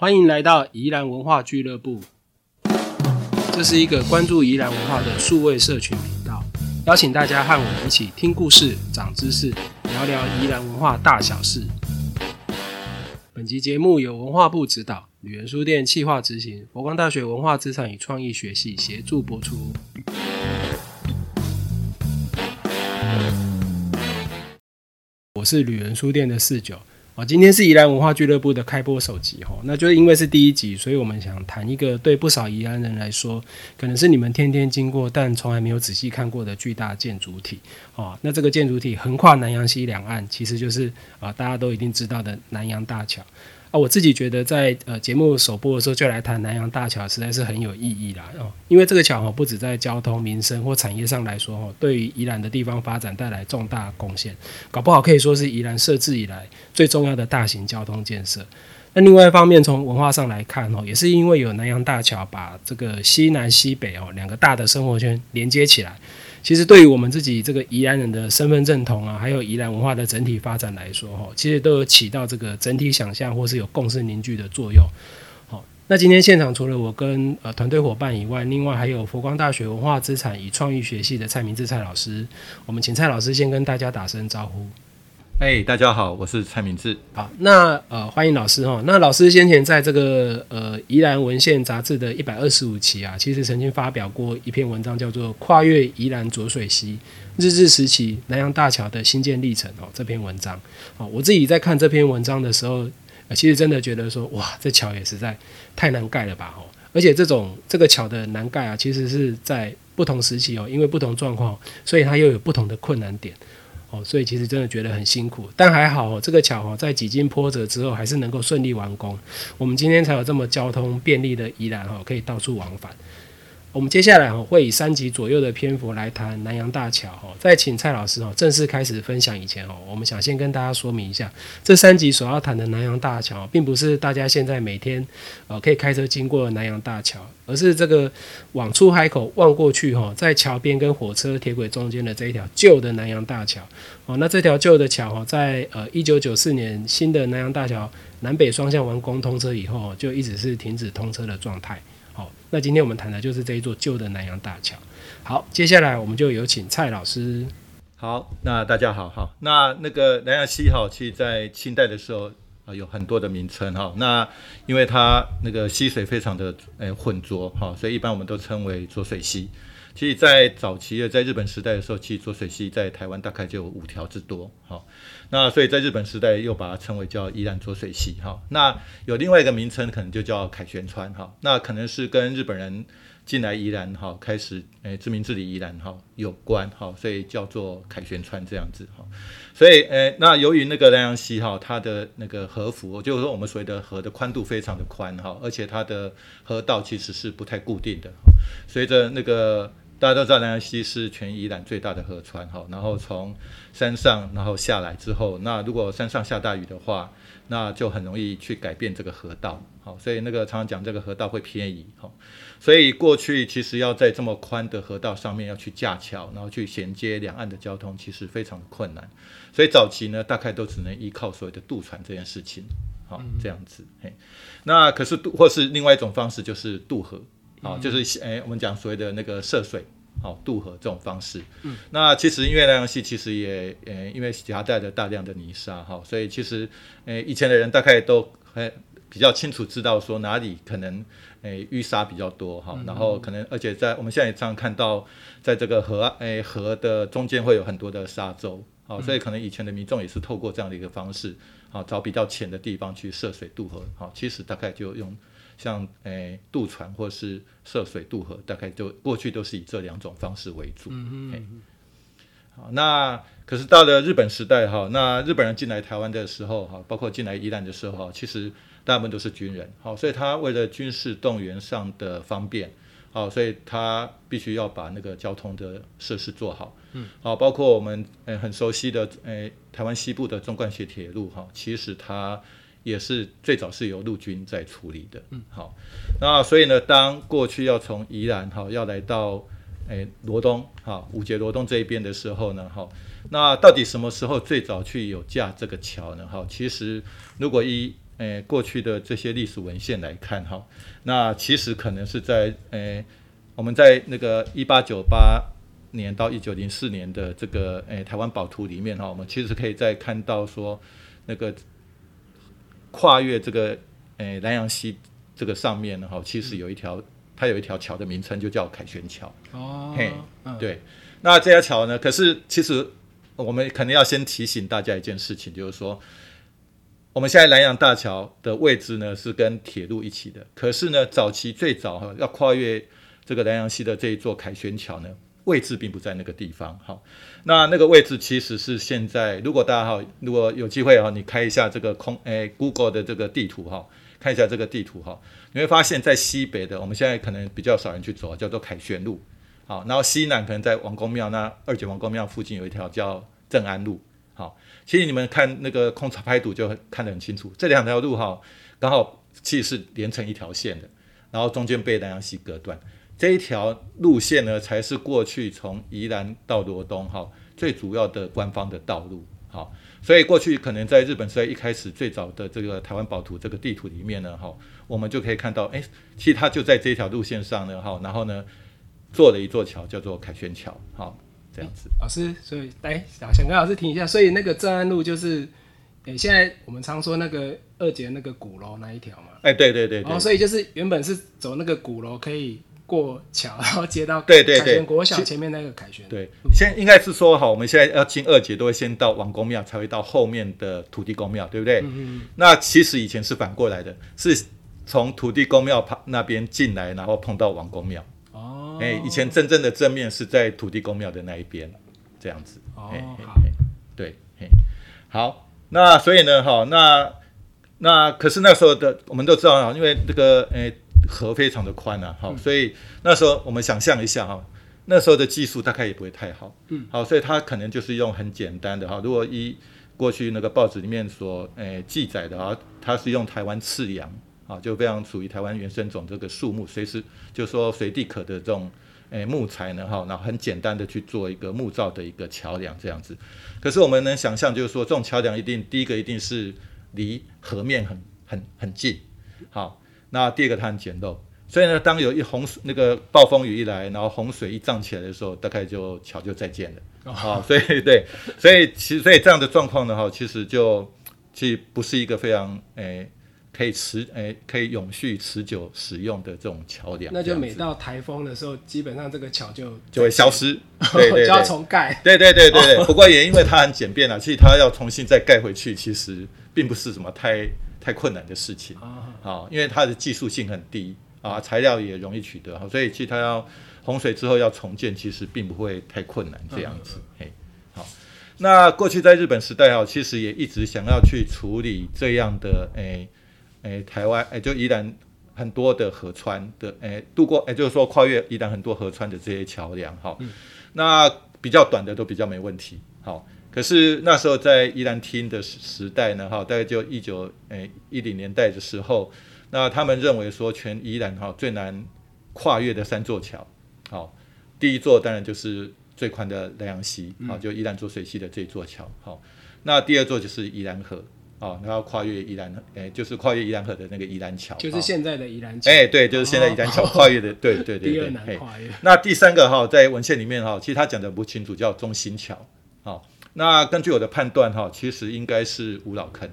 欢迎来到宜兰文化俱乐部，这是一个关注宜兰文化的数位社群频道，邀请大家和我们一起听故事、长知识，聊聊宜兰文化大小事。本集节目由文化部指导，旅人书店企划执行，佛光大学文化资产与创意学系协助播出。我是旅人书店的四九。啊，今天是宜兰文化俱乐部的开播首集哈，那就是因为是第一集，所以我们想谈一个对不少宜兰人来说，可能是你们天天经过但从来没有仔细看过的巨大建筑体。哦，那这个建筑体横跨南洋西两岸，其实就是啊大家都一定知道的南洋大桥。啊，我自己觉得在呃节目首播的时候就来谈南洋大桥，实在是很有意义啦哦，因为这个桥哦不止在交通、民生或产业上来说哈，对于宜兰的地方发展带来重大贡献，搞不好可以说是宜兰设置以来最重要的大型交通建设。那另外一方面，从文化上来看哦，也是因为有南洋大桥把这个西南西北哦两个大的生活圈连接起来。其实对于我们自己这个宜兰人的身份认同啊，还有宜兰文化的整体发展来说，哈，其实都有起到这个整体想象或是有共识凝聚的作用。好，那今天现场除了我跟呃团队伙伴以外，另外还有佛光大学文化资产与创意学系的蔡明志蔡老师，我们请蔡老师先跟大家打声招呼。哎，大家好，我是蔡明志。好，那呃，欢迎老师哈。那老师先前在这个呃《宜兰文献》杂志的一百二十五期啊，其实曾经发表过一篇文章，叫做《跨越宜兰浊水溪日治时期南洋大桥的新建历程》哦。这篇文章哦，我自己在看这篇文章的时候，其实真的觉得说，哇，这桥也实在太难盖了吧哦。而且这种这个桥的难盖啊，其实是在不同时期哦，因为不同状况，所以它又有不同的困难点。哦，所以其实真的觉得很辛苦，但还好，这个桥哦，在几经波折之后，还是能够顺利完工。我们今天才有这么交通便利的宜兰哈，可以到处往返。我们接下来哈会以三集左右的篇幅来谈南洋大桥哈，在请蔡老师哈正式开始分享以前哦，我们想先跟大家说明一下，这三集所要谈的南洋大桥，并不是大家现在每天呃可以开车经过的南洋大桥，而是这个往出海口望过去哈，在桥边跟火车铁轨中间的这一条旧的南洋大桥哦，那这条旧的桥哈，在呃一九九四年新的南洋大桥南北双向完工通车以后，就一直是停止通车的状态。那今天我们谈的就是这一座旧的南洋大桥。好，接下来我们就有请蔡老师。好，那大家好，好，那那个南洋溪好，其实在清代的时候啊，有很多的名称哈。那因为它那个溪水非常的诶浑浊哈，所以一般我们都称为浊水溪。其实，在早期的在日本时代的时候，其实浊水溪在台湾大概就有五条之多，哈。那所以在日本时代又把它称为叫宜兰浊水溪，哈。那有另外一个名称，可能就叫凯旋川，哈。那可能是跟日本人。进来宜兰哈，开始诶殖民治理宜兰哈有关哈，所以叫做凯旋川这样子哈，所以诶那由于那个南洋溪哈，它的那个河幅，就是说我们所谓的河的宽度非常的宽哈，而且它的河道其实是不太固定的，随着那个大家都知道南洋溪是全宜兰最大的河川哈，然后从山上然后下来之后，那如果山上下大雨的话，那就很容易去改变这个河道，好，所以那个常常讲这个河道会偏移好。所以过去其实要在这么宽的河道上面要去架桥，然后去衔接两岸的交通，其实非常的困难。所以早期呢，大概都只能依靠所谓的渡船这件事情，好这样子。嘿，那可是渡或是另外一种方式，就是渡河，好，就是诶我们讲所谓的那个涉水，好渡河这种方式。嗯，那其实因为南洋系其实也呃因为夹带着大量的泥沙，哈，所以其实诶以前的人大概都很比较清楚知道说哪里可能。诶，淤沙比较多哈，然后可能而且在我们现在也常看到，在这个河诶河的中间会有很多的沙洲，好，所以可能以前的民众也是透过这样的一个方式，好找比较浅的地方去涉水渡河，好，其实大概就用像诶渡船或是涉水渡河，大概就过去都是以这两种方式为主。嗯嗯。好，那可是到了日本时代哈，那日本人进来台湾的时候哈，包括进来宜兰的时候哈，其实。大部分都是军人，好，所以他为了军事动员上的方便，好，所以他必须要把那个交通的设施做好，嗯，好，包括我们呃很熟悉的呃台湾西部的纵贯线铁路哈，其实它也是最早是由陆军在处理的，嗯，好，那所以呢，当过去要从宜兰哈要来到诶罗东哈五节罗东这一边的时候呢，哈，那到底什么时候最早去有架这个桥呢？哈，其实如果一诶过去的这些历史文献来看哈，那其实可能是在诶我们在那个一八九八年到一九零四年的这个诶台湾宝图里面哈，我们其实可以再看到说那个跨越这个诶南洋溪这个上面呢哈，其实有一条它有一条桥的名称就叫凯旋桥。哦，嘿嗯，对，那这条桥呢？可是其实我们肯定要先提醒大家一件事情，就是说，我们现在南洋大桥的位置呢是跟铁路一起的。可是呢，早期最早哈要跨越这个南洋溪的这一座凯旋桥呢，位置并不在那个地方。好，那那个位置其实是现在，如果大家哈，如果有机会哈，你开一下这个空诶 Google 的这个地图哈，看一下这个地图哈，你会发现在西北的，我们现在可能比较少人去走，叫做凯旋路。好，然后西南可能在王公庙那二九王公庙附近有一条叫正安路。好，其实你们看那个空拍图就看得很清楚，这两条路哈刚好其实是连成一条线的，然后中间被南洋溪隔断。这一条路线呢，才是过去从宜兰到罗东哈最主要的官方的道路。好，所以过去可能在日本在一开始最早的这个台湾宝图这个地图里面呢，哈，我们就可以看到，哎，其实它就在这条路线上呢，哈，然后呢。做了一座桥，叫做凯旋桥，好，这样子。老师，所以来想想跟老师听一下，所以那个正安路就是，诶、现在我们常说那个二节那个鼓楼那一条嘛，哎，对对对对，哦，所以就是原本是走那个鼓楼可以过桥，然后接到对对对国前面那个凯旋，对，先应该是说哈，我们现在要进二节，都会先到王公庙，才会到后面的土地公庙，对不对？嗯那其实以前是反过来的，是从土地公庙旁那边进来，然后碰到王公庙。哦，哎、以前真正的正面是在土地公庙的那一边，这样子。哦嘿嘿好对，嘿，好，那所以呢，哈，那那可是那时候的我们都知道啊，因为这个诶、河非常的宽啊，好，所以那时候我们想象一下哈，那时候的技术大概也不会太好，嗯，好，所以它可能就是用很简单的哈，如果一过去那个报纸里面所诶、记载的啊，它是用台湾赤杨啊，就非常属于台湾原生种这个树木，随时就说随地可得这种诶、木材呢哈，然后很简单的去做一个木造的一个桥梁这样子。可是我们能想象，就是说这种桥梁一定第一个一定是离河面很很很近，好，那第二个它很简陋。所以呢，当有一洪水那个暴风雨一来，然后洪水一涨起来的时候，大概就桥就再见了。好、所以对，所以其实所以这样的状况呢，哈，其实就其实不是一个非常诶、可以持诶、可以永续持久使用的这种桥梁，那就每到台风的时候，基本上这个桥就就会消失。对对 就要，重盖。对对对对对，不过也因为它很简便啊，其实它要重新再盖回去，其实并不是什么太太困难的事情啊，啊，因为它的技术性很低啊，材料也容易取得，所以其实它要洪水之后要重建，其实并不会太困难这样子。嘿，好，那过去在日本时代啊，其实也一直想要去处理这样的诶诶台湾诶就依然很多的河川的诶渡过诶就是说跨越宜兰很多河川的这些桥梁哈。那比较短的都比较没问题。好，可是那时候在宜兰厅的时时代呢，哈，大概就一九诶一零年代的时候，那他们认为说全宜兰哈最难跨越的三座桥，好，第一座当然就是最宽的莱阳溪，好，就宜兰浊水溪的这座桥，好，那第二座就是宜兰河，哦，然后跨越宜兰，诶，就是跨越宜兰河的那个宜兰桥，就是现在的宜兰桥，哎、对，就是现在宜兰桥跨越的，对对对 第二对，嘿难跨越。那第三个哈，在文献里面哈，其实他讲的不清楚，叫中心桥。好，那根据我的判断哈，其实应该是五老坑，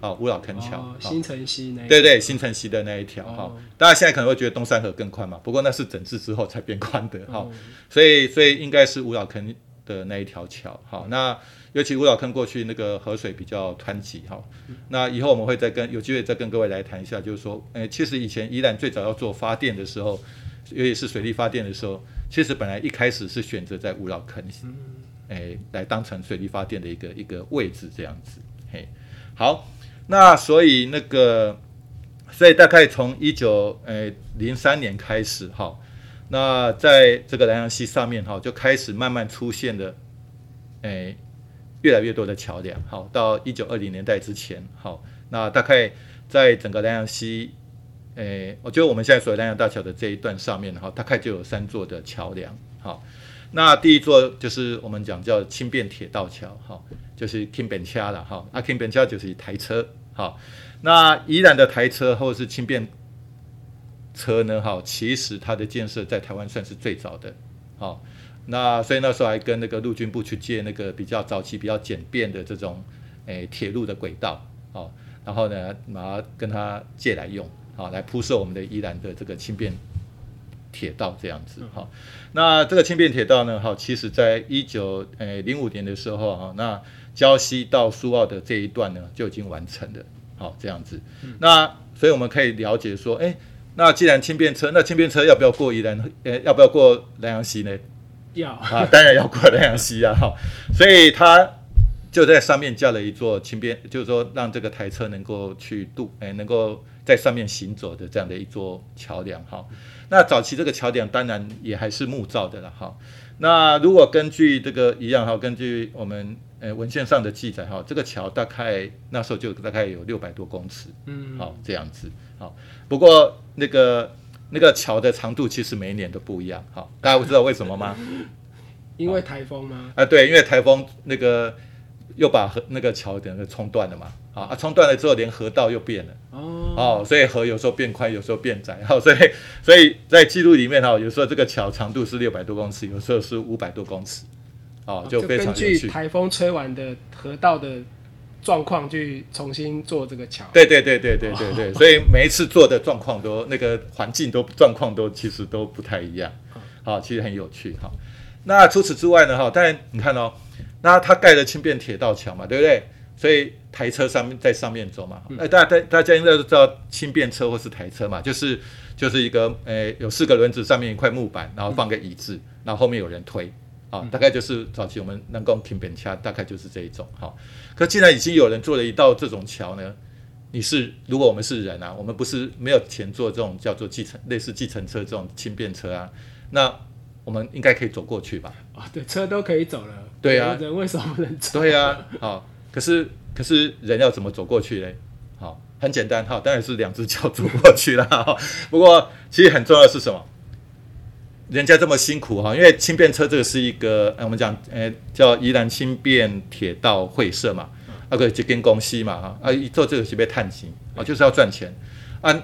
好，五老坑桥。哦，新城西那一对对，新城西的那一条哈哦，大家现在可能会觉得东山河更宽嘛，不过那是整治之后才变宽的哈，哦。所以所以应该是五老坑的那一条桥。好，那尤其五老坑过去那个河水比较湍急哈，那以后我们会再跟有机会再跟各位来谈一下，就是说，诶，其实以前宜兰最早要做发电的时候，尤其是水力发电的时候，其实本来一开始是选择在五老坑，诶，来当成水力发电的一个一个位置这样子。嘿，好，那所以那个，所以大概从一九呃零三年开始哈，那在这个南洋溪上面哈，就开始慢慢出现了，诶，越来越多的桥梁。好，到一九二零年代之前，好，那大概在整个南洋溪，诶，我觉得我们现在所谓南洋大桥的这一段上面哈，大概就有三座的桥梁。好，那第一座就是我们讲叫轻便铁道桥，哈，就是 King Ben 恰了哈，啊 King Ben 恰就是一台车哈，那宜兰的台车或者是轻便车呢，哈，其实它的建设在台湾算是最早的，好，那所以那时候还跟那个陆军部去借那个比较早期、比较简便的这种诶铁路的轨道，哦，然后呢，把它跟他借来用，好，来铺设我们的宜兰的这个轻便铁道这样子，好，那这个轻便铁道呢，哈，其实在一九诶零五年的时候，哈，那胶西到苏澳的这一段呢就已经完成了，好，这样子，那所以我们可以了解说，诶。那既然轻便车，那轻便车要不要过宜兰？呃，要不要过南洋溪呢？要啊，当然要过南洋溪啊！哈，所以它就在上面架了一座轻便，就是说让这个台车能够去渡，哎，能够在上面行走的这样的一座桥梁。哈，那早期这个桥梁当然也还是木造的了。哈，那如果根据这个一样哈，根据我们呃文献上的记载哈，这个桥大概那时候就大概有六百多公尺。嗯，好，这样子。好，不过那个那个桥的长度其实每一年都不一样。好，大家不知道为什么吗？因为台风吗？啊，对，因为台风那个又把河那个桥等个冲断了嘛。好啊，冲断了之后，连河道又变了。哦，哦，所以河有时候变宽，有时候变窄。好，所以所以在记录里面哈，有时候这个桥长度是六百多公尺，有时候是五百多公尺。哦，就非常根据台风吹完的河道的。状况去重新做这个桥，对对对对对对对，所以每一次做的状况都那个环境都状况都其实都不太一样，好，其实很有趣哈。那除此之外呢哈，当然你看哦，那它盖了轻便铁道桥嘛，对不对？所以台车上面在上面走嘛，哎，大家大大家应该都知道轻便车或是台车嘛，就是就是一个诶有四个轮子，上面一块木板，然后放个椅子，然后后面有人推。啊，大概就是早期我们能够停便车，大概就是这一种哈。可既然已经有人做了一道这种桥呢，你是如果我们是人啊，我们不是没有钱做这种叫做计程类似计程车这种轻便车啊，那我们应该可以走过去吧？啊，对，车都可以走了，对啊，人为什么不能走？对啊，好，可是可是人要怎么走过去嘞？好，很简单哈，当然是两只脚走过去了。不过其实很重要的是什么？人家这么辛苦哈，因为轻便车这个是一个，我们讲，诶，叫宜兰轻便铁道会社嘛，那个就跟公司嘛，哈，啊，一做这个是被探钱，啊，就是要赚钱，啊，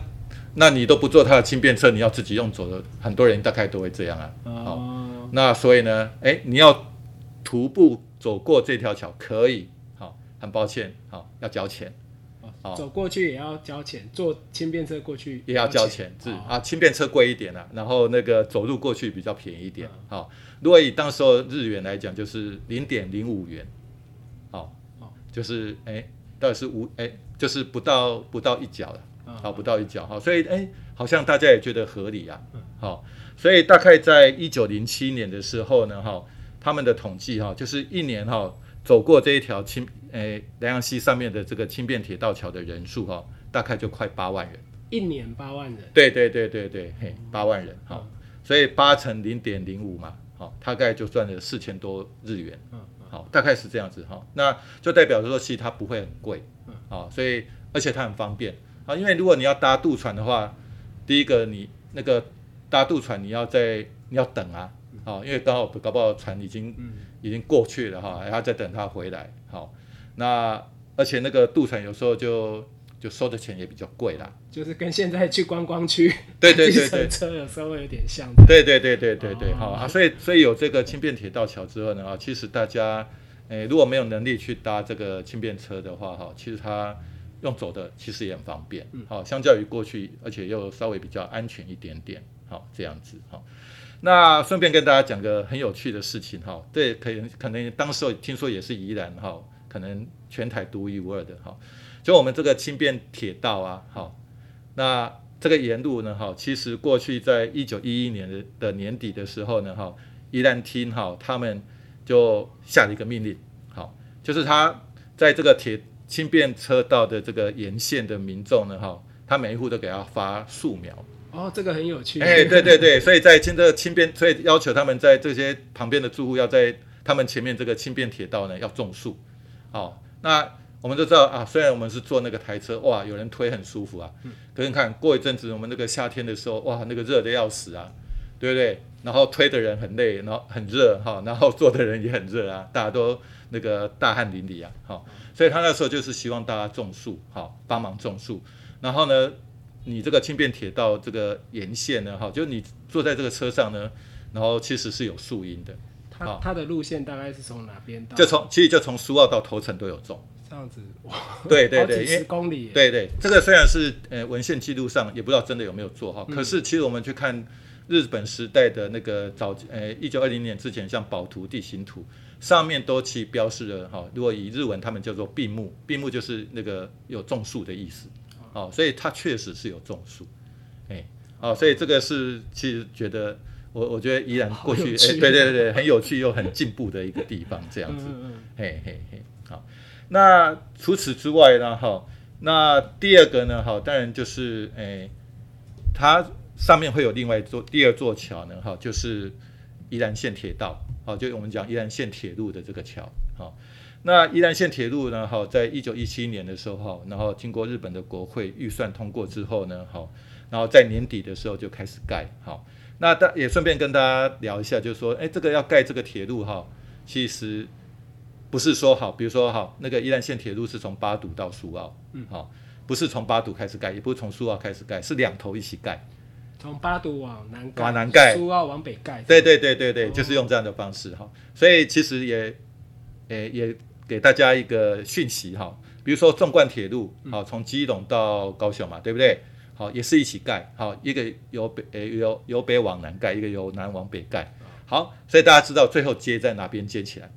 那你都不坐他的轻便车，你要自己用走的，很多人大概都会这样啊，好，那所以呢，诶，你要徒步走过这条桥可以，好，很抱歉，好，要交钱。走过去也要交钱，坐轻便车过去也要交钱，是啊，轻便车贵一点啊，然后那个走路过去比较便宜一点。好，如果以当时候日元来讲，就是零点零五元，好，就是哎，到底是五哎，就是不到不到一角了，好，不到一角哈，所以哎，好像大家也觉得合理啊，好，所以大概在一九零七年的时候呢，哈，他们的统计哈，就是一年哈。走过这一条轻诶南洋溪上面的这个轻便铁道桥的人数哈，大概就快八万人。一年八万人。对对对对对，嘿，八万人哈，所以八乘零点零五嘛，好，大概就赚了四千多日元。嗯好，大概是这样子哈，那就代表说其实它不会很贵。嗯。好，所以而且它很方便啊，因为如果你要搭渡船的话，第一个你那个搭渡船你要在你要等啊。好，因为刚好搞不好船已经已经过去了哈，还要再等他回来。好，那而且那个渡船有时候就就收的钱也比较贵啦，就是跟现在去观光区 对对对对车有时候有点像。对对对对对对，好啊，所以所以有这个轻便铁道桥之后呢啊，其实大家诶如果没有能力去搭这个轻便车的话哈，其实它用走的其实也很方便。好，相较于过去，而且又稍微比较安全一点点。好，这样子好。那顺便跟大家讲个很有趣的事情哈，这可以可能当时听说也是宜兰哈，可能全台独一无二的哈，就我们这个轻便铁道啊，好，那这个沿路呢哈，其实过去在一九一一年的的年底的时候呢哈，宜兰厅哈他们就下了一个命令，好，就是他在这个铁轻便车道的这个沿线的民众呢哈，他每一户都给他发树苗。哦，这个很有趣。哎，对对对，所以在轻这个轻便，所以要求他们在这些旁边的住户要在他们前面这个轻便铁道呢要种树。好，那我们都知道啊，虽然我们是坐那个台车，哇，有人推很舒服啊。可是你看过一阵子，我们那个夏天的时候，哇，那个热的要死啊。对不对？然后推的人很累，然后很热哈，然后坐的人也很热啊，大家都那个大汗淋漓啊，哈，所以他那时候就是希望大家种树，好帮忙种树。然后呢，你这个轻便铁道这个沿线呢，哈，就你坐在这个车上呢，然后其实是有树荫的，它它的路线大概是从哪边到？就从其实就从苏澳到头城都有种。这样子，哇，对 对对，十公里耶，对对，这个虽然是呃文献记录上也不知道真的有没有做哈，可是其实我们去看日本时代的那个早呃一九二零年之前，像宝图地形图上面都其标示了哈，如果以日文他们叫做闭目，闭目就是那个有种树的意思，哦，所以它确实是有种树，哎，哦，所以这个是其实觉得我我觉得依然过去，哎，对对对对，很有趣又很进步的一个地方，这样子，嗯嗯嘿嘿嘿，好。那除此之外呢？哈，那第二个呢？哈，当然就是诶，它上面会有另外一座第二座桥呢？哈，就是宜兰线铁道，好，就我们讲宜兰线铁路的这个桥，好。那宜兰线铁路呢？哈，在一九一七年的时候，哈，然后经过日本的国会预算通过之后呢，好，然后在年底的时候就开始盖，好。那大也顺便跟大家聊一下，就是说，哎，这个要盖这个铁路，哈，其实。不是说好，比如说哈，那个宜兰线铁路是从八堵到苏澳，嗯，好，不是从八堵开始盖，也不是从苏澳开始盖，是两头一起盖，从八堵往南盖，往南盖，苏澳往北盖，对对对对对，就是用这样的方式哈。所以其实也，诶也给大家一个讯息哈，比如说纵贯铁路，好，从基隆到高雄嘛，对不对？好，也是一起盖，好，一个由北诶由由北往南盖，一个由南往北盖，好，所以大家知道最后接在哪边接起来？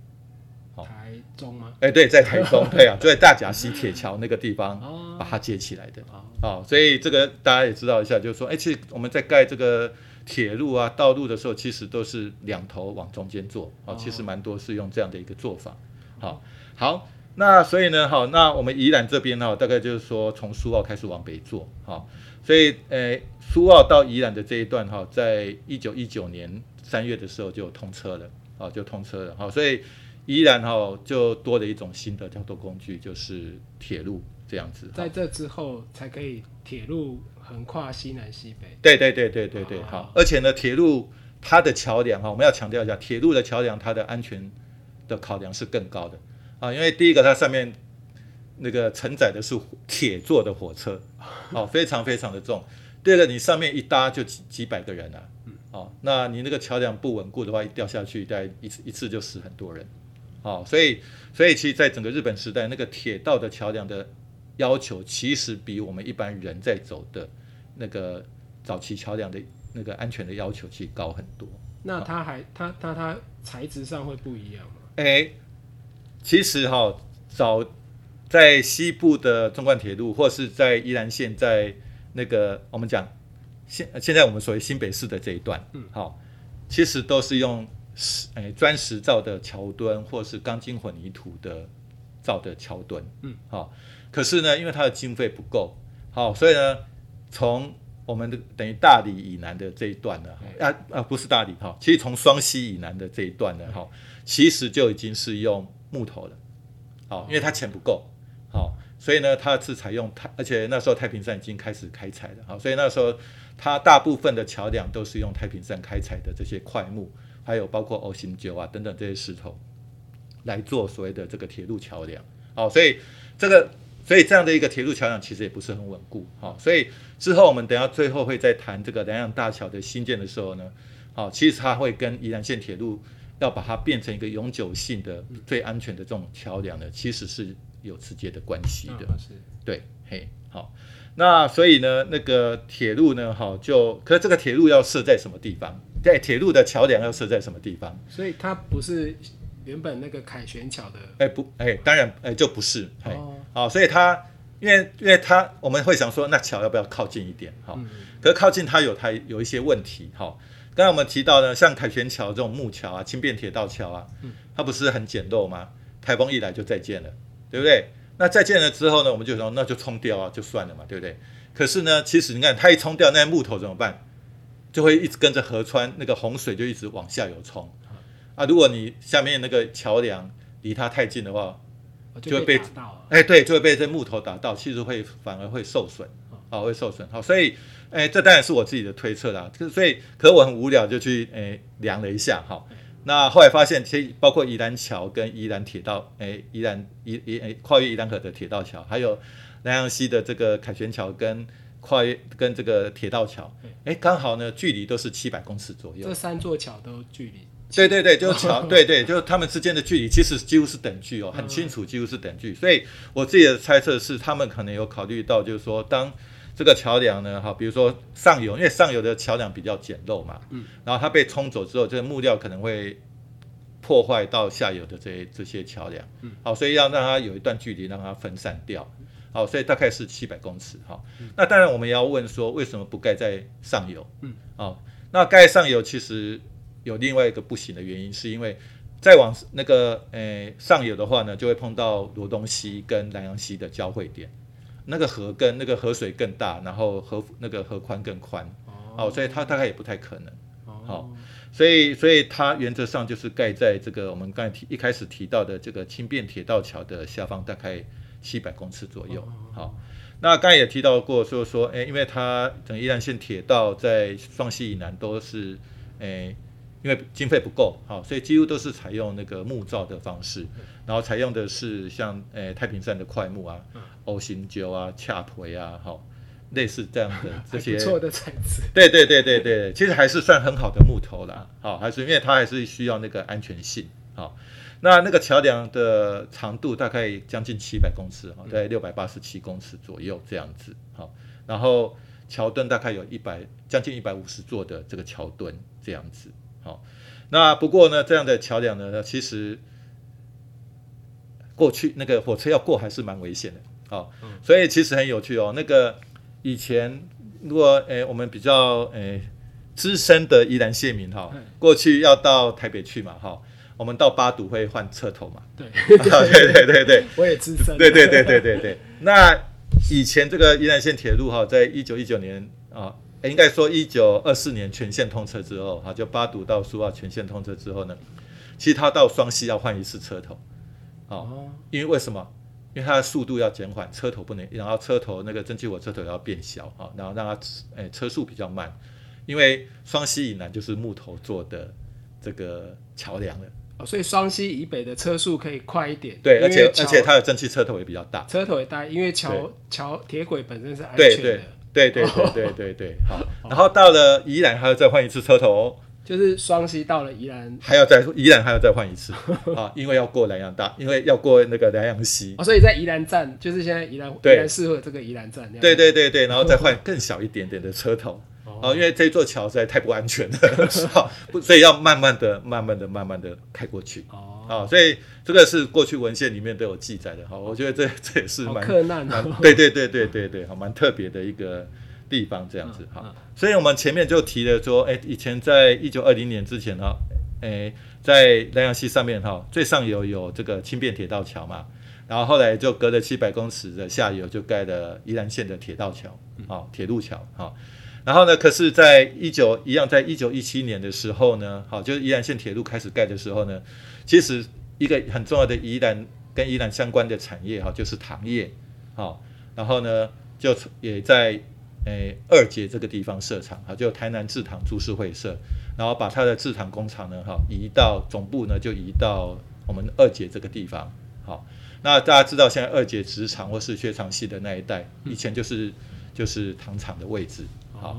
台中吗？哎，对，在台中，对啊，就在大甲溪铁桥那个地方把它接起来的。哦，所以这个大家也知道一下，就是说，哎，其实我们在盖这个铁路啊、道路的时候，其实都是两头往中间做。哦，其实蛮多是用这样的一个做法。好，好，那所以呢，好，那我们宜兰这边呢，大概就是说从苏澳开始往北做。好，所以，呃，苏澳到宜兰的这一段哈，在一九一九年三月的时候就通车了。啊，就通车了。好，所以。宜兰哈就多了一种新的交通工具，就是铁路这样子。在这之后才可以铁路横跨西南西北。对对对对对对，好。而且呢，铁路它的桥梁哈，我们要强调一下，铁路的桥梁它的安全的考量是更高的啊。因为第一个，它上面那个承载的是铁做的火车，哦，非常非常的重。第二个，你上面一搭就几几百个人啊，哦，那你那个桥梁不稳固的话，一掉下去，大概一次一次就死很多人。哦，所以，所以其实，在整个日本时代，那个铁道的桥梁的要求，其实比我们一般人在走的那个早期桥梁的那个安全的要求，其实高很多。那它还，它它它材质上会不一样吗？哎，其实哈，早在西部的纵贯铁路，或是在宜兰县，在那个我们讲现现在我们所谓新北市的这一段，嗯，好，其实都是用。石诶，砖石造的桥墩，或是钢筋混凝土的造的桥墩，嗯，好。可是呢，因为它的经费不够，好，所以呢，从我们的等于大理以南的这一段呢，啊啊，不是大理哈，其实从双溪以南的这一段呢，哈，其实就已经是用木头的，好，因为它钱不够，好，所以呢，它是采用太，而且那时候太平山已经开始开采了，好，所以那时候它大部分的桥梁都是用太平山开采的这些块木。还有包括 O 型九啊等等这些石头来做所谓的这个铁路桥梁，好，所以这个所以这样的一个铁路桥梁其实也不是很稳固，好，所以之后我们等下最后会再谈这个南洋大桥的新建的时候呢，好，其实它会跟宜兰线铁路要把它变成一个永久性的最安全的这种桥梁呢，其实是有直接的关系的，是，对，嘿，好，那所以呢，那个铁路呢，哈，就可是这个铁路要设在什么地方？在铁路的桥梁要设在什么地方？所以它不是原本那个凯旋桥的。哎不，哎当然哎就不是，哎好，所以它因为因为它我们会想说，那桥要不要靠近一点？哈，可是靠近它有它有一些问题。哈，刚才我们提到呢，像凯旋桥这种木桥啊、轻便铁道桥啊，它不是很简陋吗？台风一来就再见了，对不对？那再见了之后呢，我们就说那就冲掉啊，就算了嘛，对不对？可是呢，其实你看它一冲掉，那木头怎么办？就会一直跟着河川那个洪水就一直往下游冲啊！如果你下面那个桥梁离它太近的话，就会被哎对，就会被这木头打到，其实会反而会受损啊会受损，好，所以哎，这当然是我自己的推测啦，所以可我很无聊就去哎量了一下，哈。那后来发现，其实包括宜兰桥跟宜兰铁道，哎，宜兰宜宜哎跨越宜兰河的铁道桥，还有南洋溪的这个凯旋桥跟跨越跟这个铁道桥，哎，刚好呢距离都是七百公尺左右。这三座桥都距离？对对对，就桥，对对，就他们之间的距离其实几乎是等距哦，很清楚，几乎是等距。所以我自己的猜测是，他们可能有考虑到，就是说当。这个桥梁呢，哈，比如说上游，因为上游的桥梁比较简陋嘛，嗯，然后它被冲走之后，这个木料可能会破坏到下游的这些这些桥梁，嗯，好，所以要让它有一段距离，让它分散掉，好，所以大概是七百公尺，哈，那当然我们也要问说，为什么不盖在上游？嗯，好，那盖上游其实有另外一个不行的原因，是因为再往那个诶上游的话呢，就会碰到罗东溪跟南洋溪的交汇点。那个河更那个河水更大，然后河那个河宽更宽，哦，所以它大概也不太可能，好，所以所以它原则上就是盖在这个我们刚才提一开始提到的这个轻便铁道桥的下方，大概七百公尺左右，好，那刚才也提到过，就是说，哎，因为它整宜兰线铁道在双溪以南都是，哎。因为经费不够，好，所以几乎都是采用那个木造的方式，然后采用的是像诶太平山的块木啊、O 型鸠啊、恰腿啊，好，类似这样的 这些不错的材质。对对对对对，其实还是算很好的木头啦，好，还是因为它还是需要那个安全性，好，那那个桥梁的长度大概将近七百公尺，哈，在六百八十七公尺左右这样子，好，然后桥墩大概有一百将近一百五十座的这个桥墩这样子。好，那不过呢，这样的桥梁呢，其实过去那个火车要过还是蛮危险的。好，所以其实很有趣哦。那个以前如果诶我们比较诶资深的宜兰县民哈，过去要到台北去嘛哈，我们到八堵会换车头嘛。对，对对对对，我也资深。对对对对对对。那以前这个宜兰县铁路哈，在一九一九年啊。应该说，一九二四年全线通车之后，哈，就八堵到苏澳全线通车之后呢，其实它到双溪要换一次车头，哦，因为为什么？因为它的速度要减缓，车头不能，然后车头那个蒸汽火车头要变小，啊，然后让它诶车速比较慢，因为双溪以南就是木头做的这个桥梁了，哦，所以双溪以北的车速可以快一点，对，而且而且它的蒸汽车头也比较大，车头也大，因为桥桥铁轨本身是安全的。对对对对对对对对，好，然后到了宜兰还要再换一次车头，就是双溪到了宜兰。还要再宜兰还要再换一次 啊，因为要过南洋大，因为要过那个南洋溪，所以在宜兰站就是现在宜兰宜兰市会这个宜兰站，对对对对，然后再换更小一点点的车头。哦，因为这座桥实在太不安全了，好，所以要慢慢的、慢慢的、慢慢的开过去。哦，啊，所以这个是过去文献里面都有记载的。好，我觉得这这也是蛮困难的。对对对对对对，好，蛮特别的一个地方，这样子。好，所以我们前面就提了说，哎，以前在一九二零年之前哈，哎，在南洋溪上面哈，最上游有这个轻便铁道桥嘛，然后后来就隔了七百公尺的下游就盖了宜兰县的铁道桥，好，铁路桥，好。然后呢？可是，在一九一样，在一九一七年的时候呢，好，就是宜兰线铁路开始盖的时候呢，其实一个很重要的宜兰跟宜兰相关的产业哈，就是糖业，好，然后呢，就也在诶二节这个地方设厂，哈，就台南制糖株式会社，然后把它的制糖工厂呢，哈，移到总部呢，就移到我们二节这个地方，好，那大家知道现在二姐职场或是薛长溪的那一代，以前就是就是糖厂的位置。好，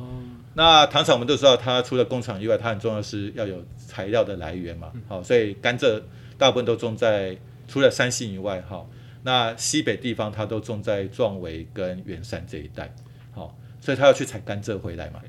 那糖厂我们都知道，它除了工厂以外，它很重要是要有材料的来源嘛。好，所以甘蔗大部分都种在除了山西以外，哈，那西北地方它都种在壮围跟元山这一带。好，所以他要去采甘蔗回来嘛。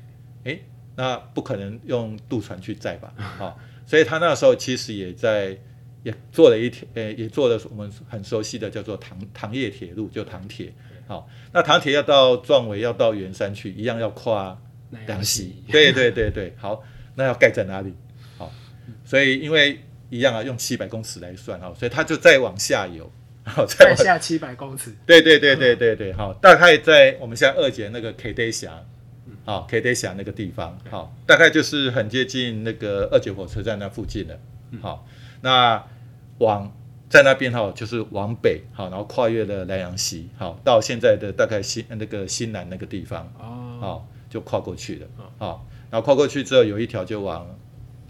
诶，那不可能用渡船去载吧？好，所以他那时候其实也在也做了一条，呃，也做了我们很熟悉的叫做糖糖业铁路，就糖铁。好，那唐铁要到壮围，要到圆山去，一样要跨两溪。对对对对，好，那要盖在哪里？好，所以因为一样啊，用七百公尺来算啊，所以它就再往下游，好，再下七百公尺。对对对对对对，好，大概在我们现在二姐那个 K D 峡，好，K D 峡那个地方，好，大概就是很接近那个二姐火车站那附近的。好，那往在那边哈，就是往北好，然后跨越了莱阳溪，好，到现在的大概新那个新南那个地方，哦，好，就跨过去了，好，然后跨过去之后有一条就往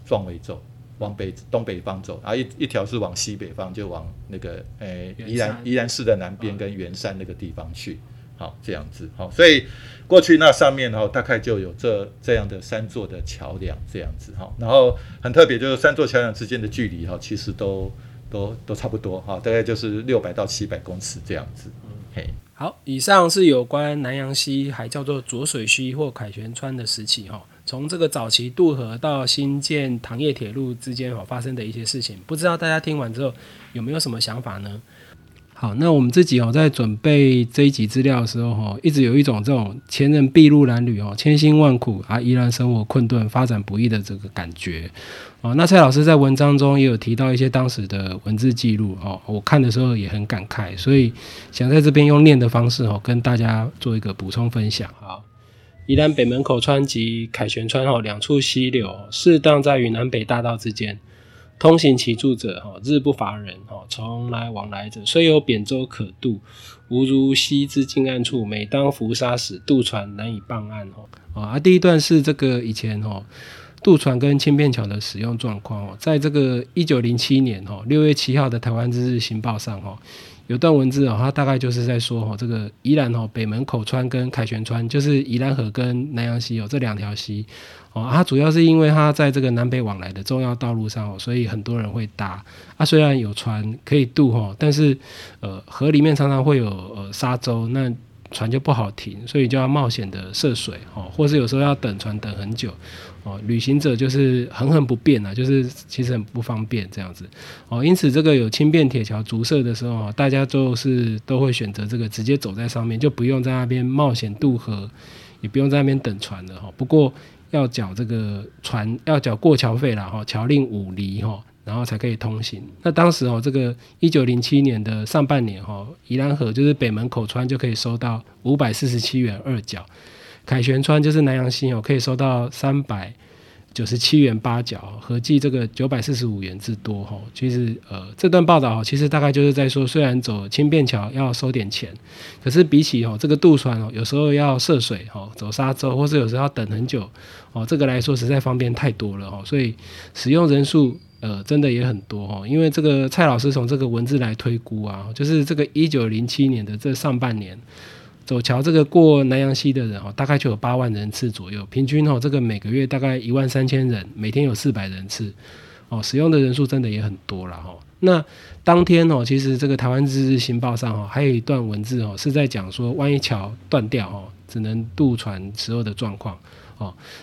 壮围走，往北东北方走，然后一一条是往西北方，就往那个诶圆宜兰山。宜兰市的南边跟圆山那个地方去，好，这样子，好，所以过去那上面哈，大概就有这这样的三座的桥梁这样子哈，然后很特别就是三座桥梁之间的距离哈，其实都都都差不多哈，大概就是六百到七百公尺这样子，嘿。好，以上是有关南洋溪，还叫做浊水溪或凯旋川的时期哈。从这个早期渡河到新建糖业铁路之间哈发生的一些事情，不知道大家听完之后有没有什么想法呢？好，那我们自己哦，在准备这一集资料的时候哈，一直有一种这种前人筚路蓝缕哦，千辛万苦啊，依然生活困顿、发展不易的这个感觉哦。那蔡老师在文章中也有提到一些当时的文字记录哦，我看的时候也很感慨，所以想在这边用念的方式哦，跟大家做一个补充分享。好，宜兰北门口川及凯旋川哦两处溪流，适当在于南北大道之间。通行其住者，哈，日不乏人，哈，从来往来者，虽有扁舟可渡，无如溪之近岸处。每当浮沙时，渡船难以傍岸，哈。啊，第一段是这个以前，哈，渡船跟轻便桥的使用状况，哦，在这个一九零七年，哈，六月七号的台湾之日新报上，哈，有段文字哦，它大概就是在说，哦，这个宜兰，哦，北门口川跟凯旋川，就是宜兰河跟南洋溪有这两条溪。哦，它主要是因为它在这个南北往来的重要道路上哦，所以很多人会搭。啊，虽然有船可以渡哦，但是呃，河里面常常会有呃沙洲，那船就不好停，所以就要冒险的涉水哦，或是有时候要等船等很久哦，旅行者就是很很不便啊，就是其实很不方便这样子哦。因此，这个有轻便铁桥竹设的时候大家就是都会选择这个直接走在上面，就不用在那边冒险渡河，也不用在那边等船了哈。不过，要缴这个船要缴过桥费了哈，桥令五厘哈，然后才可以通行。那当时哦，这个一九零七年的上半年哦，宜兰河就是北门口川就可以收到五百四十七元二角，凯旋川就是南洋新哦，可以收到三百。九十七元八角，合计这个九百四十五元之多哈。其实呃，这段报道其实大概就是在说，虽然走轻便桥要收点钱，可是比起哦这个渡船哦，有时候要涉水哦，走沙洲，或是有时候要等很久哦，这个来说实在方便太多了哦。所以使用人数呃真的也很多哈。因为这个蔡老师从这个文字来推估啊，就是这个一九零七年的这上半年。走桥这个过南洋溪的人哦，大概就有八万人次左右，平均哦，这个每个月大概一万三千人，每天有四百人次，哦，使用的人数真的也很多了哈。那当天哦，其实这个台湾日日新报上哦，还有一段文字哦，是在讲说，万一桥断掉哦，只能渡船时候的状况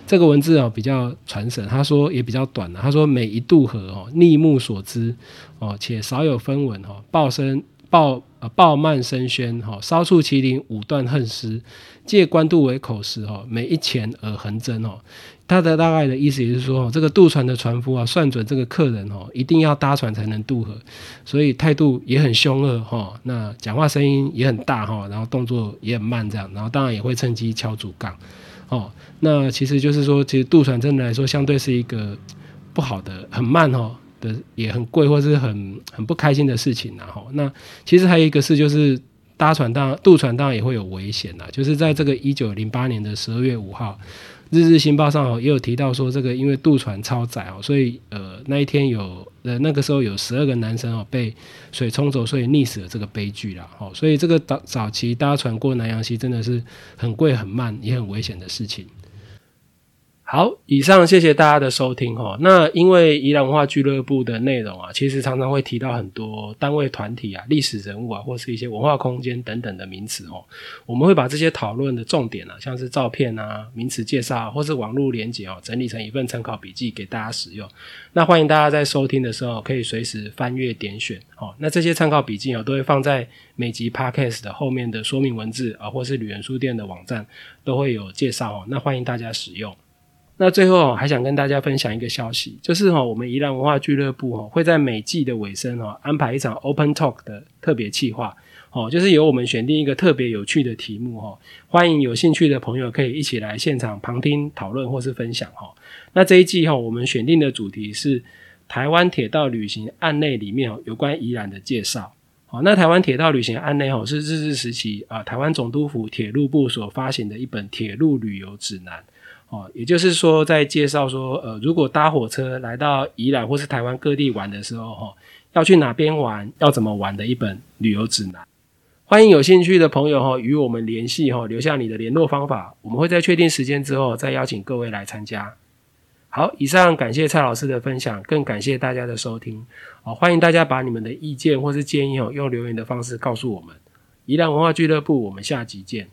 这个文字哦比较传神，他说也比较短了，他说每一渡河哦，逆目所知哦，且少有分文哦，报声。报呃报慢声喧哈，稍处麒麟五断恨诗，借官渡为口实哈，每一钱而横征哦。他的大概的意思也是说，这个渡船的船夫啊，算准这个客人哦，一定要搭船才能渡河，所以态度也很凶恶哈。那讲话声音也很大哈，然后动作也很慢这样，然后当然也会趁机敲竹杠哦。那其实就是说，其实渡船真的来说，相对是一个不好的，很慢哦。的也很贵，或是很很不开心的事情，然后那其实还有一个事，就是搭船当渡船当然也会有危险呐。就是在这个一九零八年的十二月五号，《日日新报》上哦也有提到说，这个因为渡船超载哦，所以呃那一天有呃那个时候有十二个男生哦被水冲走，所以溺死了这个悲剧啦。哦，所以这个早早期搭船过南洋溪真的是很贵、很慢也很危险的事情。好，以上谢谢大家的收听哈。那因为宜兰文化俱乐部的内容啊，其实常常会提到很多单位、团体啊、历史人物啊，或是一些文化空间等等的名词哦。我们会把这些讨论的重点啊，像是照片啊、名词介绍或是网络连结哦，整理成一份参考笔记给大家使用。那欢迎大家在收听的时候可以随时翻阅点选哦。那这些参考笔记哦，都会放在每集 podcast 的后面的说明文字啊，或是旅人书店的网站都会有介绍哦。那欢迎大家使用。那最后还想跟大家分享一个消息，就是哈，我们宜兰文化俱乐部哈会在每季的尾声哦安排一场 Open Talk 的特别企划，哦，就是由我们选定一个特别有趣的题目哈，欢迎有兴趣的朋友可以一起来现场旁听讨论或是分享哈。那这一季哈，我们选定的主题是台湾铁道旅行案内里面有关宜兰的介绍。好，那台湾铁道旅行案内哦是日治时期啊台湾总督府铁路部所发行的一本铁路旅游指南。哦，也就是说在介绍说，呃，如果搭火车来到宜兰或是台湾各地玩的时候，哈，要去哪边玩，要怎么玩的一本旅游指南。欢迎有兴趣的朋友哈与我们联系哈，留下你的联络方法，我们会在确定时间之后再邀请各位来参加。好，以上感谢蔡老师的分享，更感谢大家的收听。好，欢迎大家把你们的意见或是建议哦，用留言的方式告诉我们。宜兰文化俱乐部，我们下集见。